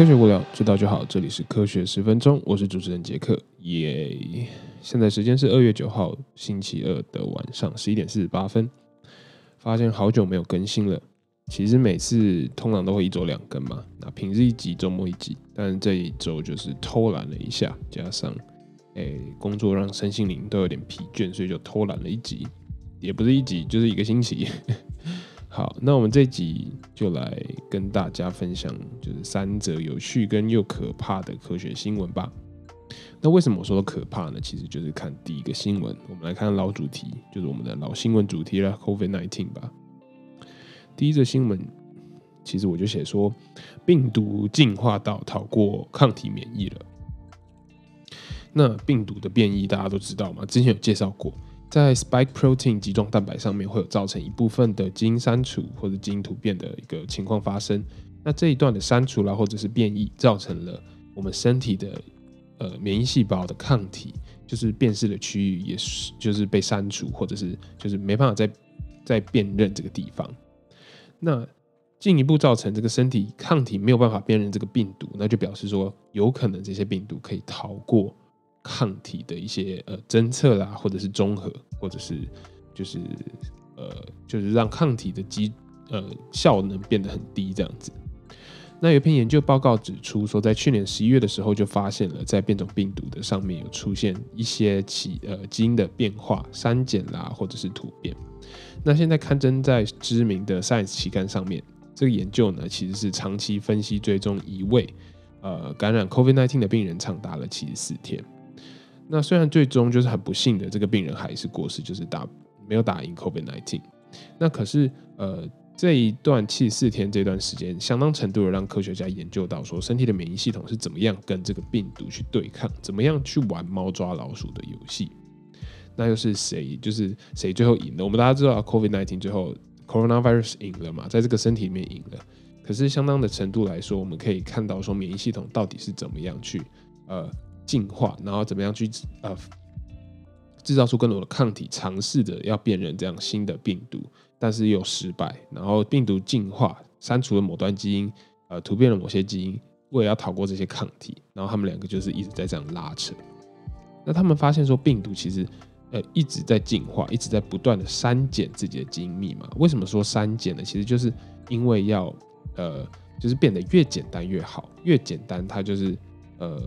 科学无聊，知道就好。这里是科学十分钟，我是主持人杰克，耶！现在时间是二月九号星期二的晚上十一点四十八分。发现好久没有更新了。其实每次通常都会一周两更嘛，那平日一集，周末一集。但这一周就是偷懒了一下，加上诶工作让身心灵都有点疲倦，所以就偷懒了一集，也不是一集，就是一个星期。好，那我们这集就来跟大家分享，就是三则有趣跟又可怕的科学新闻吧。那为什么我说可怕呢？其实就是看第一个新闻，我们来看老主题，就是我们的老新闻主题了，COVID-19 吧。第一则新闻，其实我就写说，病毒进化到逃过抗体免疫了。那病毒的变异大家都知道吗？之前有介绍过。在 spike protein 基状蛋白上面会有造成一部分的基因删除或者基因突变的一个情况发生。那这一段的删除啦，或者是变异，造成了我们身体的呃免疫细胞的抗体，就是辨识的区域也是就是被删除，或者是就是没办法再再辨认这个地方。那进一步造成这个身体抗体没有办法辨认这个病毒，那就表示说有可能这些病毒可以逃过。抗体的一些呃侦测啦，或者是综合，或者是就是呃就是让抗体的机呃效能变得很低这样子。那有篇研究报告指出说，在去年十一月的时候就发现了在变种病毒的上面有出现一些起呃基因的变化删减啦，或者是突变。那现在刊登在知名的 Science 期刊上面，这个研究呢其实是长期分析追踪一位呃感染 COVID-19 的病人，长达了七十四天。那虽然最终就是很不幸的，这个病人还是过世，就是打没有打赢 COVID-19。那可是呃这一段七十四天这段时间，相当程度的让科学家研究到说，身体的免疫系统是怎么样跟这个病毒去对抗，怎么样去玩猫抓老鼠的游戏。那又是谁？就是谁最后赢了？我们大家知道 COVID-19 最后 coronavirus 赢了嘛，在这个身体里面赢了。可是相当的程度来说，我们可以看到说，免疫系统到底是怎么样去呃。进化，然后怎么样去呃制造出更多的抗体，尝试着要辨认这样新的病毒，但是又失败。然后病毒进化，删除了某段基因，呃，突变了某些基因，为了要逃过这些抗体，然后他们两个就是一直在这样拉扯。那他们发现说，病毒其实呃一直在进化，一直在不断的删减自己的基因密码。为什么说删减呢？其实就是因为要呃就是变得越简单越好，越简单它就是呃。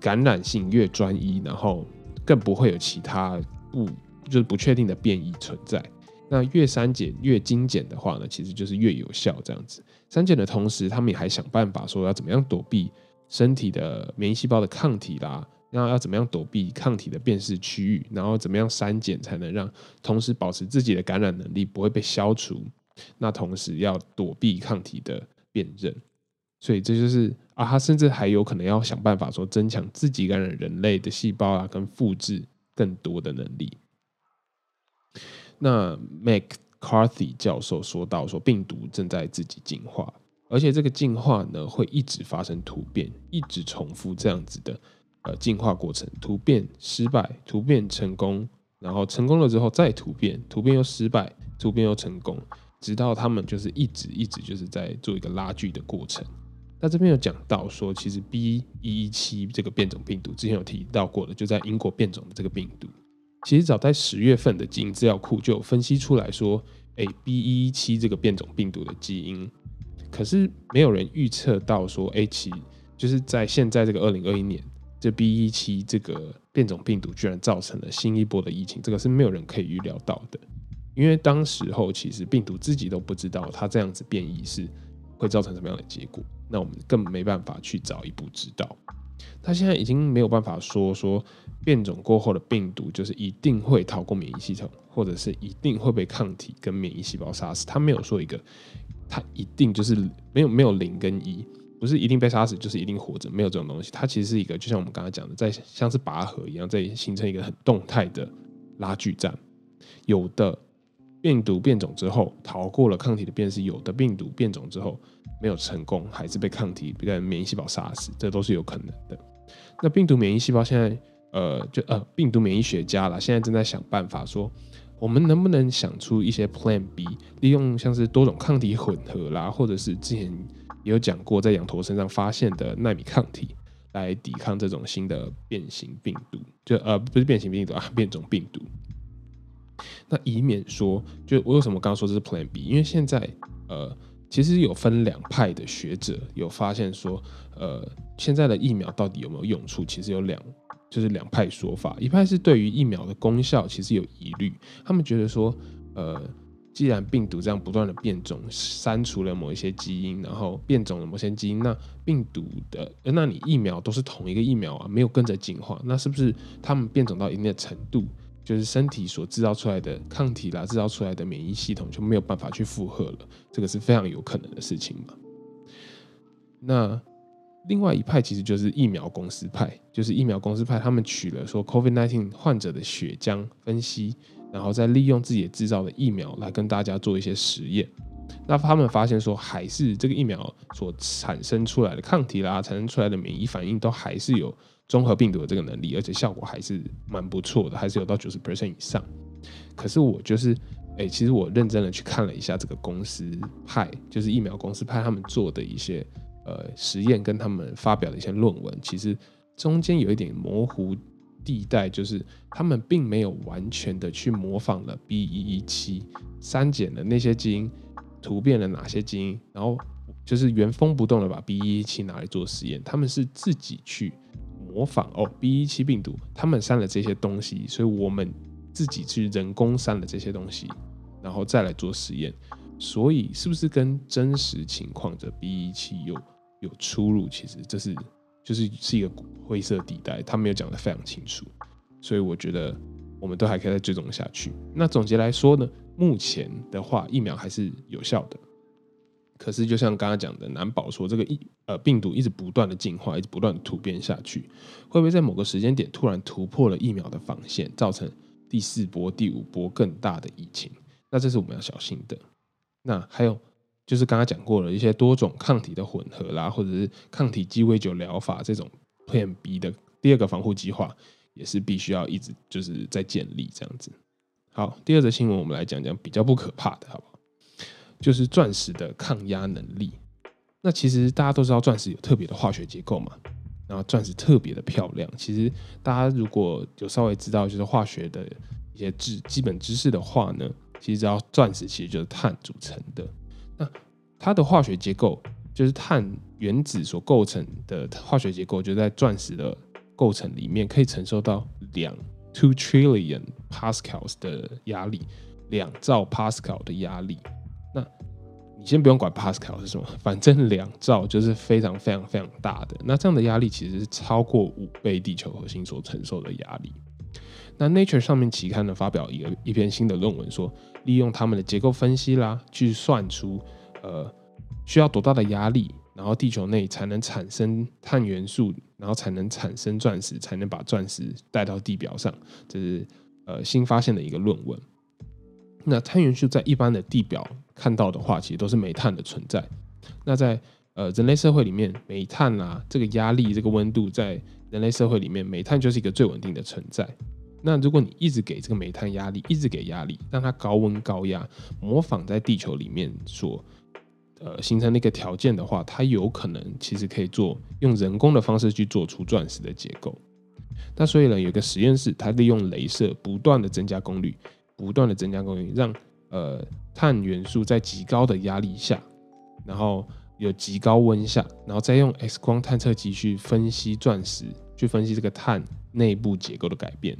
感染性越专一，然后更不会有其他不就是不确定的变异存在。那越删减越精简的话呢，其实就是越有效。这样子删减的同时，他们也还想办法说要怎么样躲避身体的免疫细胞的抗体啦，然后要怎么样躲避抗体的辨识区域，然后怎么样删减才能让同时保持自己的感染能力不会被消除。那同时要躲避抗体的辨认。所以这就是啊，他甚至还有可能要想办法说增强自己感染人类的细胞啊，跟复制更多的能力。那 McCarthy 教授说到说，病毒正在自己进化，而且这个进化呢会一直发生突变，一直重复这样子的呃进化过程，突变失败，突变成功，然后成功了之后再突变，突变又失败，突变又成功，直到他们就是一直一直就是在做一个拉锯的过程。那这边有讲到说，其实 B 一一七这个变种病毒之前有提到过的，就在英国变种的这个病毒，其实早在十月份的基因资料库就有分析出来说，哎，B 一一七这个变种病毒的基因，可是没有人预测到说，哎，其就是在现在这个二零二一年，这 B 一七这个变种病毒居然造成了新一波的疫情，这个是没有人可以预料到的，因为当时候其实病毒自己都不知道它这样子变异是会造成什么样的结果。那我们更没办法去找一步知道，他现在已经没有办法说说变种过后的病毒就是一定会逃过免疫系统，或者是一定会被抗体跟免疫细胞杀死。他没有说一个，他一定就是没有没有零跟一，不是一定被杀死就是一定活着，没有这种东西。它其实是一个，就像我们刚才讲的，在像是拔河一样，在形成一个很动态的拉锯战。有的病毒变种之后逃过了抗体的辨识，有的病毒变种之后。没有成功，还是被抗体、被免疫细胞杀死，这都是有可能的。那病毒免疫细胞现在，呃，就呃，病毒免疫学家啦，现在正在想办法说，我们能不能想出一些 Plan B，利用像是多种抗体混合啦，或者是之前也有讲过，在羊驼身上发现的纳米抗体来抵抗这种新的变形病毒，就呃不是变形病毒啊，变种病毒。那以免说，就我为什么刚刚说这是 Plan B？因为现在呃，其实有分两派的学者有发现说，呃，现在的疫苗到底有没有用处？其实有两，就是两派说法。一派是对于疫苗的功效其实有疑虑，他们觉得说，呃，既然病毒这样不断的变种，删除了某一些基因，然后变种了某些基因，那病毒的，那你疫苗都是同一个疫苗啊，没有跟着进化，那是不是他们变种到一定的程度？就是身体所制造出来的抗体啦，制造出来的免疫系统就没有办法去负荷了，这个是非常有可能的事情嘛。那另外一派其实就是疫苗公司派，就是疫苗公司派，他们取了说 COVID-19 患者的血浆分析，然后再利用自己制造的疫苗来跟大家做一些实验。那他们发现说，还是这个疫苗所产生出来的抗体啦，产生出来的免疫反应都还是有。综合病毒的这个能力，而且效果还是蛮不错的，还是有到九十 percent 以上。可是我就是，哎，其实我认真的去看了一下这个公司派，就是疫苗公司派他们做的一些呃实验，跟他们发表的一些论文，其实中间有一点模糊地带，就是他们并没有完全的去模仿了 B 一一七删减的那些基因，突变了哪些基因，然后就是原封不动的把 B 一一七拿来做实验，他们是自己去。模仿哦，B 一七病毒，他们删了这些东西，所以我们自己去人工删了这些东西，然后再来做实验。所以是不是跟真实情况的 B 一七有有出入？其实这是就是是一个灰色地带，他没有讲的非常清楚。所以我觉得我们都还可以再追踪下去。那总结来说呢，目前的话，疫苗还是有效的。可是，就像刚刚讲的，难保说这个疫呃病毒一直不断的进化，一直不断的突变下去，会不会在某个时间点突然突破了疫苗的防线，造成第四波、第五波更大的疫情？那这是我们要小心的。那还有就是刚刚讲过了一些多种抗体的混合啦，或者是抗体鸡尾酒疗法这种 Plan B 的第二个防护计划，也是必须要一直就是在建立这样子。好，第二则新闻我们来讲讲比较不可怕的，好不好？就是钻石的抗压能力。那其实大家都知道，钻石有特别的化学结构嘛，然后钻石特别的漂亮。其实大家如果有稍微知道就是化学的一些知基本知识的话呢，其实知道钻石其实就是碳组成的。那它的化学结构就是碳原子所构成的化学结构，就在钻石的构成里面可以承受到两 two trillion pascals 的压力，两兆 pascal 的压力。先不用管 Pascal 是什么，反正两兆就是非常非常非常大的。那这样的压力其实是超过五倍地球核心所承受的压力。那 Nature 上面期刊呢发表一个一篇新的论文，说利用他们的结构分析啦，去算出呃需要多大的压力，然后地球内才能产生碳元素，然后才能产生钻石，才能把钻石带到地表上。这是呃新发现的一个论文。那碳元素在一般的地表看到的话，其实都是煤炭的存在。那在呃人类社会里面，煤炭啊这个压力、这个温度，在人类社会里面，煤炭就是一个最稳定的存在。那如果你一直给这个煤炭压力，一直给压力，让它高温高压，模仿在地球里面所呃形成的一个条件的话，它有可能其实可以做用人工的方式去做出钻石的结构。那所以呢，有个实验室，它利用镭射不断的增加功率。不断的增加供应，让呃碳元素在极高的压力下，然后有极高温下，然后再用 X 光探测机去分析钻石，去分析这个碳内部结构的改变。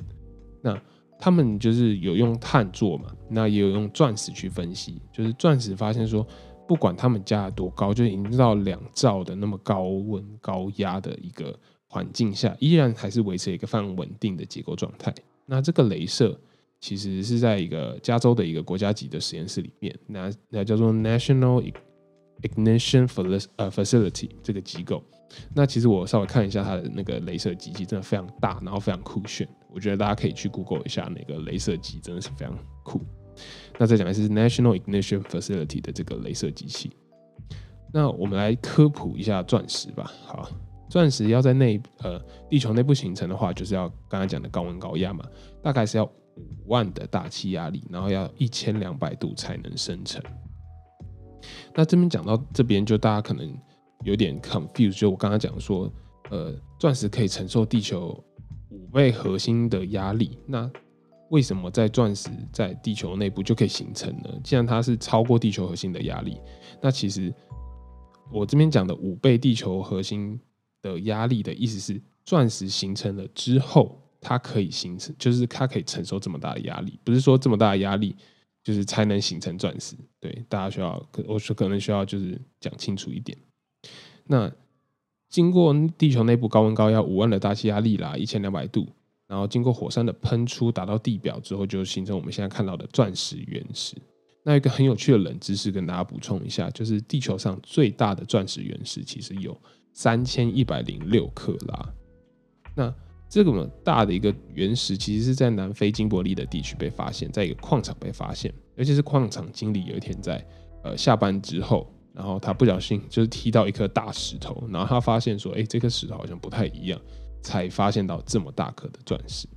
那他们就是有用碳做嘛，那也有用钻石去分析，就是钻石发现说，不管他们加多高，就已经到两兆的那么高温高压的一个环境下，依然还是维持一个非常稳定的结构状态。那这个镭射。其实是在一个加州的一个国家级的实验室里面，那那叫做 National Ignition Facility 这个机构。那其实我稍微看一下它的那个镭射机器，真的非常大，然后非常酷炫。我觉得大家可以去 Google 一下那个镭射机，真的是非常酷。那再讲的是 National Ignition Facility 的这个镭射机器。那我们来科普一下钻石吧。好，钻石要在内呃地球内部形成的话，就是要刚才讲的高温高压嘛，大概是要。五万的大气压力，然后要一千两百度才能生成。那这边讲到这边，就大家可能有点 confused，就我刚刚讲说，呃，钻石可以承受地球五倍核心的压力，那为什么在钻石在地球内部就可以形成呢？既然它是超过地球核心的压力，那其实我这边讲的五倍地球核心的压力的意思是，钻石形成了之后，它可以形成，就是它可以承受这么大的压力，不是说这么大的压力。就是才能形成钻石，对大家需要，我说可能需要就是讲清楚一点。那经过地球内部高温高压五万的大气压力啦，一千两百度，然后经过火山的喷出达到地表之后，就形成我们现在看到的钻石原石。那一个很有趣的冷知识跟大家补充一下，就是地球上最大的钻石原石其实有三千一百零六克拉。那这个大的一个原石，其实是在南非金伯利的地区被发现，在一个矿场被发现，尤其是矿场经理有一天在呃下班之后，然后他不小心就是踢到一颗大石头，然后他发现说，哎，这颗石头好像不太一样，才发现到这么大颗的钻石。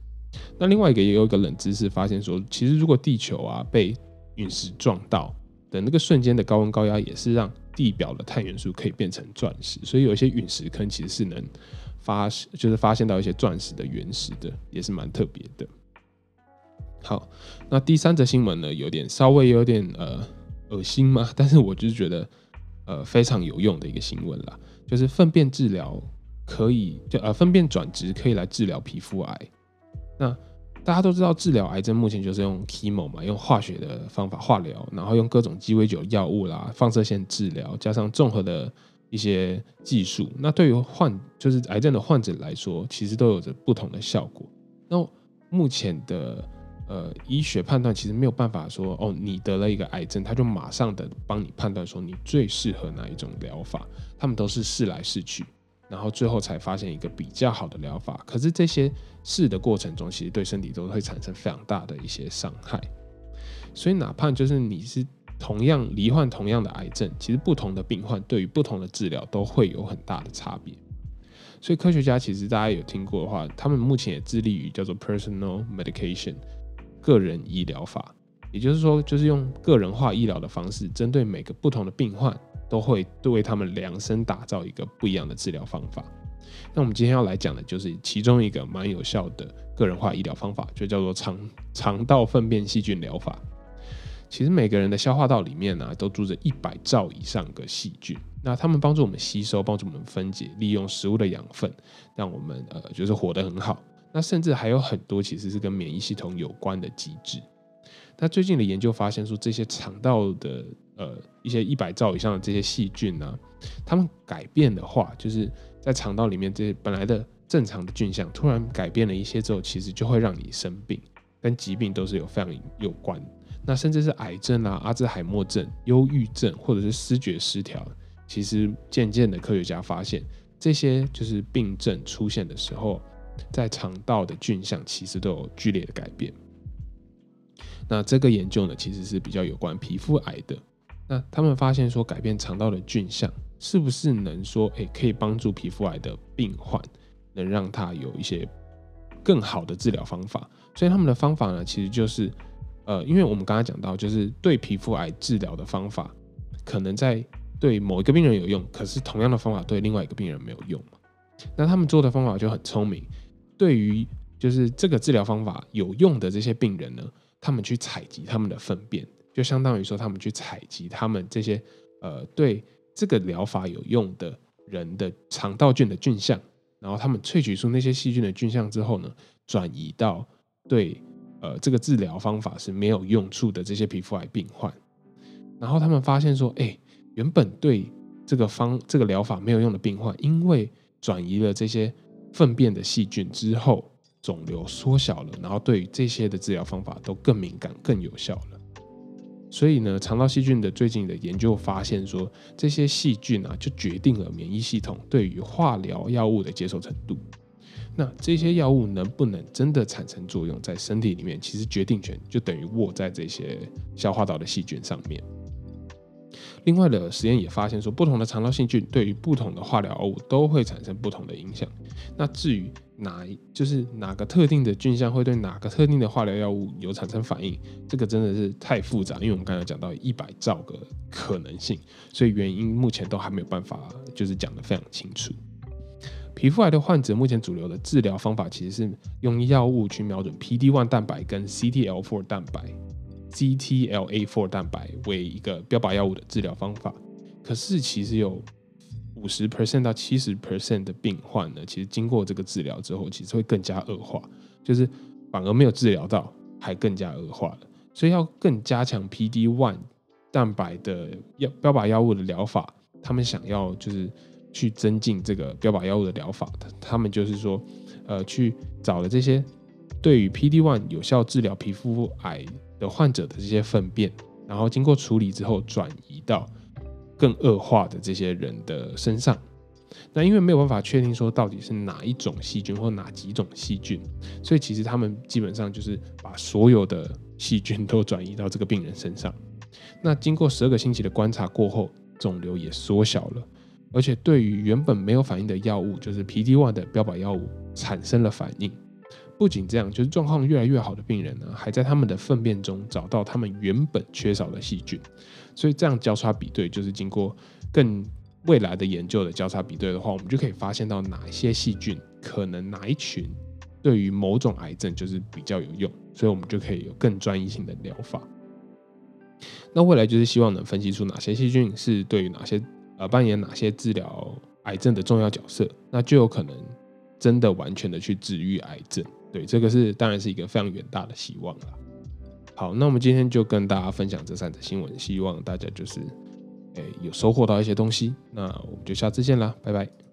那另外一个也有一个冷知识，发现说，其实如果地球啊被陨石撞到的那个瞬间的高温高压，也是让地表的碳元素可以变成钻石，所以有一些陨石坑其实是能。发就是发现到一些钻石的原石的，也是蛮特别的。好，那第三则新闻呢，有点稍微有点呃恶心嘛，但是我就是觉得呃非常有用的一个新闻啦，就是粪便治疗可以就呃粪便转植可以来治疗皮肤癌。那大家都知道治疗癌症目前就是用 chemo 嘛，用化学的方法化疗，然后用各种鸡尾酒药物啦、放射线治疗，加上综合的。一些技术，那对于患就是癌症的患者来说，其实都有着不同的效果。那目前的呃医学判断其实没有办法说，哦，你得了一个癌症，他就马上的帮你判断说你最适合哪一种疗法。他们都是试来试去，然后最后才发现一个比较好的疗法。可是这些试的过程中，其实对身体都会产生非常大的一些伤害。所以哪怕就是你是。同样罹患同样的癌症，其实不同的病患对于不同的治疗都会有很大的差别。所以科学家其实大家有听过的话，他们目前也致力于叫做 personal medication 个人医疗法，也就是说，就是用个人化医疗的方式，针对每个不同的病患，都会为他们量身打造一个不一样的治疗方法。那我们今天要来讲的就是其中一个蛮有效的个人化医疗方法，就叫做肠肠道粪便细菌疗法。其实每个人的消化道里面呢，都住着一百兆以上个细菌。那它们帮助我们吸收，帮助我们分解，利用食物的养分，让我们呃就是活得很好。那甚至还有很多其实是跟免疫系统有关的机制。那最近的研究发现说，这些肠道的呃一些一百兆以上的这些细菌呢，它们改变的话，就是在肠道里面这些本来的正常的菌相突然改变了一些之后，其实就会让你生病，跟疾病都是有非常有关。那甚至是癌症啊、阿兹海默症、忧郁症，或者是思觉失调，其实渐渐的科学家发现，这些就是病症出现的时候，在肠道的菌相其实都有剧烈的改变。那这个研究呢，其实是比较有关皮肤癌的。那他们发现说，改变肠道的菌相，是不是能说，诶，可以帮助皮肤癌的病患，能让他有一些更好的治疗方法？所以他们的方法呢，其实就是。呃，因为我们刚才讲到，就是对皮肤癌治疗的方法，可能在对某一个病人有用，可是同样的方法对另外一个病人没有用。那他们做的方法就很聪明，对于就是这个治疗方法有用的这些病人呢，他们去采集他们的粪便，就相当于说他们去采集他们这些呃对这个疗法有用的人的肠道菌的菌相，然后他们萃取出那些细菌的菌相之后呢，转移到对。呃，这个治疗方法是没有用处的。这些皮肤癌病患，然后他们发现说，哎，原本对这个方这个疗法没有用的病患，因为转移了这些粪便的细菌之后，肿瘤缩小了，然后对于这些的治疗方法都更敏感、更有效了。所以呢，肠道细菌的最近的研究发现说，这些细菌啊，就决定了免疫系统对于化疗药物的接受程度。那这些药物能不能真的产生作用在身体里面？其实决定权就等于握在这些消化道的细菌上面。另外的实验也发现说，不同的肠道细菌对于不同的化疗药物都会产生不同的影响。那至于哪就是哪个特定的菌相会对哪个特定的化疗药物有产生反应，这个真的是太复杂，因为我们刚才讲到一百兆个可能性，所以原因目前都还没有办法就是讲得非常清楚。皮肤癌的患者目前主流的治疗方法其实是用药物去瞄准 PD-1 蛋白跟 CTL4 蛋白。CTLA4 蛋白为一个标靶药物的治疗方法，可是其实有五十 percent 到七十 percent 的病患呢，其实经过这个治疗之后，其实会更加恶化，就是反而没有治疗到，还更加恶化了。所以要更加强 PD-1 蛋白的药标靶药物的疗法，他们想要就是去增进这个标靶药物的疗法，他们就是说，呃，去找了这些对于 P D one 有效治疗皮肤癌。的患者的这些粪便，然后经过处理之后转移到更恶化的这些人的身上。那因为没有办法确定说到底是哪一种细菌或哪几种细菌，所以其实他们基本上就是把所有的细菌都转移到这个病人身上。那经过十二个星期的观察过后，肿瘤也缩小了，而且对于原本没有反应的药物，就是 PD-1 的标靶药物产生了反应。不仅这样，就是状况越来越好的病人呢，还在他们的粪便中找到他们原本缺少的细菌。所以这样交叉比对，就是经过更未来的研究的交叉比对的话，我们就可以发现到哪些细菌可能哪一群对于某种癌症就是比较有用，所以我们就可以有更专一性的疗法。那未来就是希望能分析出哪些细菌是对于哪些呃扮演哪些治疗癌症的重要角色，那就有可能真的完全的去治愈癌症。对，这个是当然是一个非常远大的希望了。好，那我们今天就跟大家分享这三则新闻，希望大家就是诶有收获到一些东西。那我们就下次见啦，拜拜。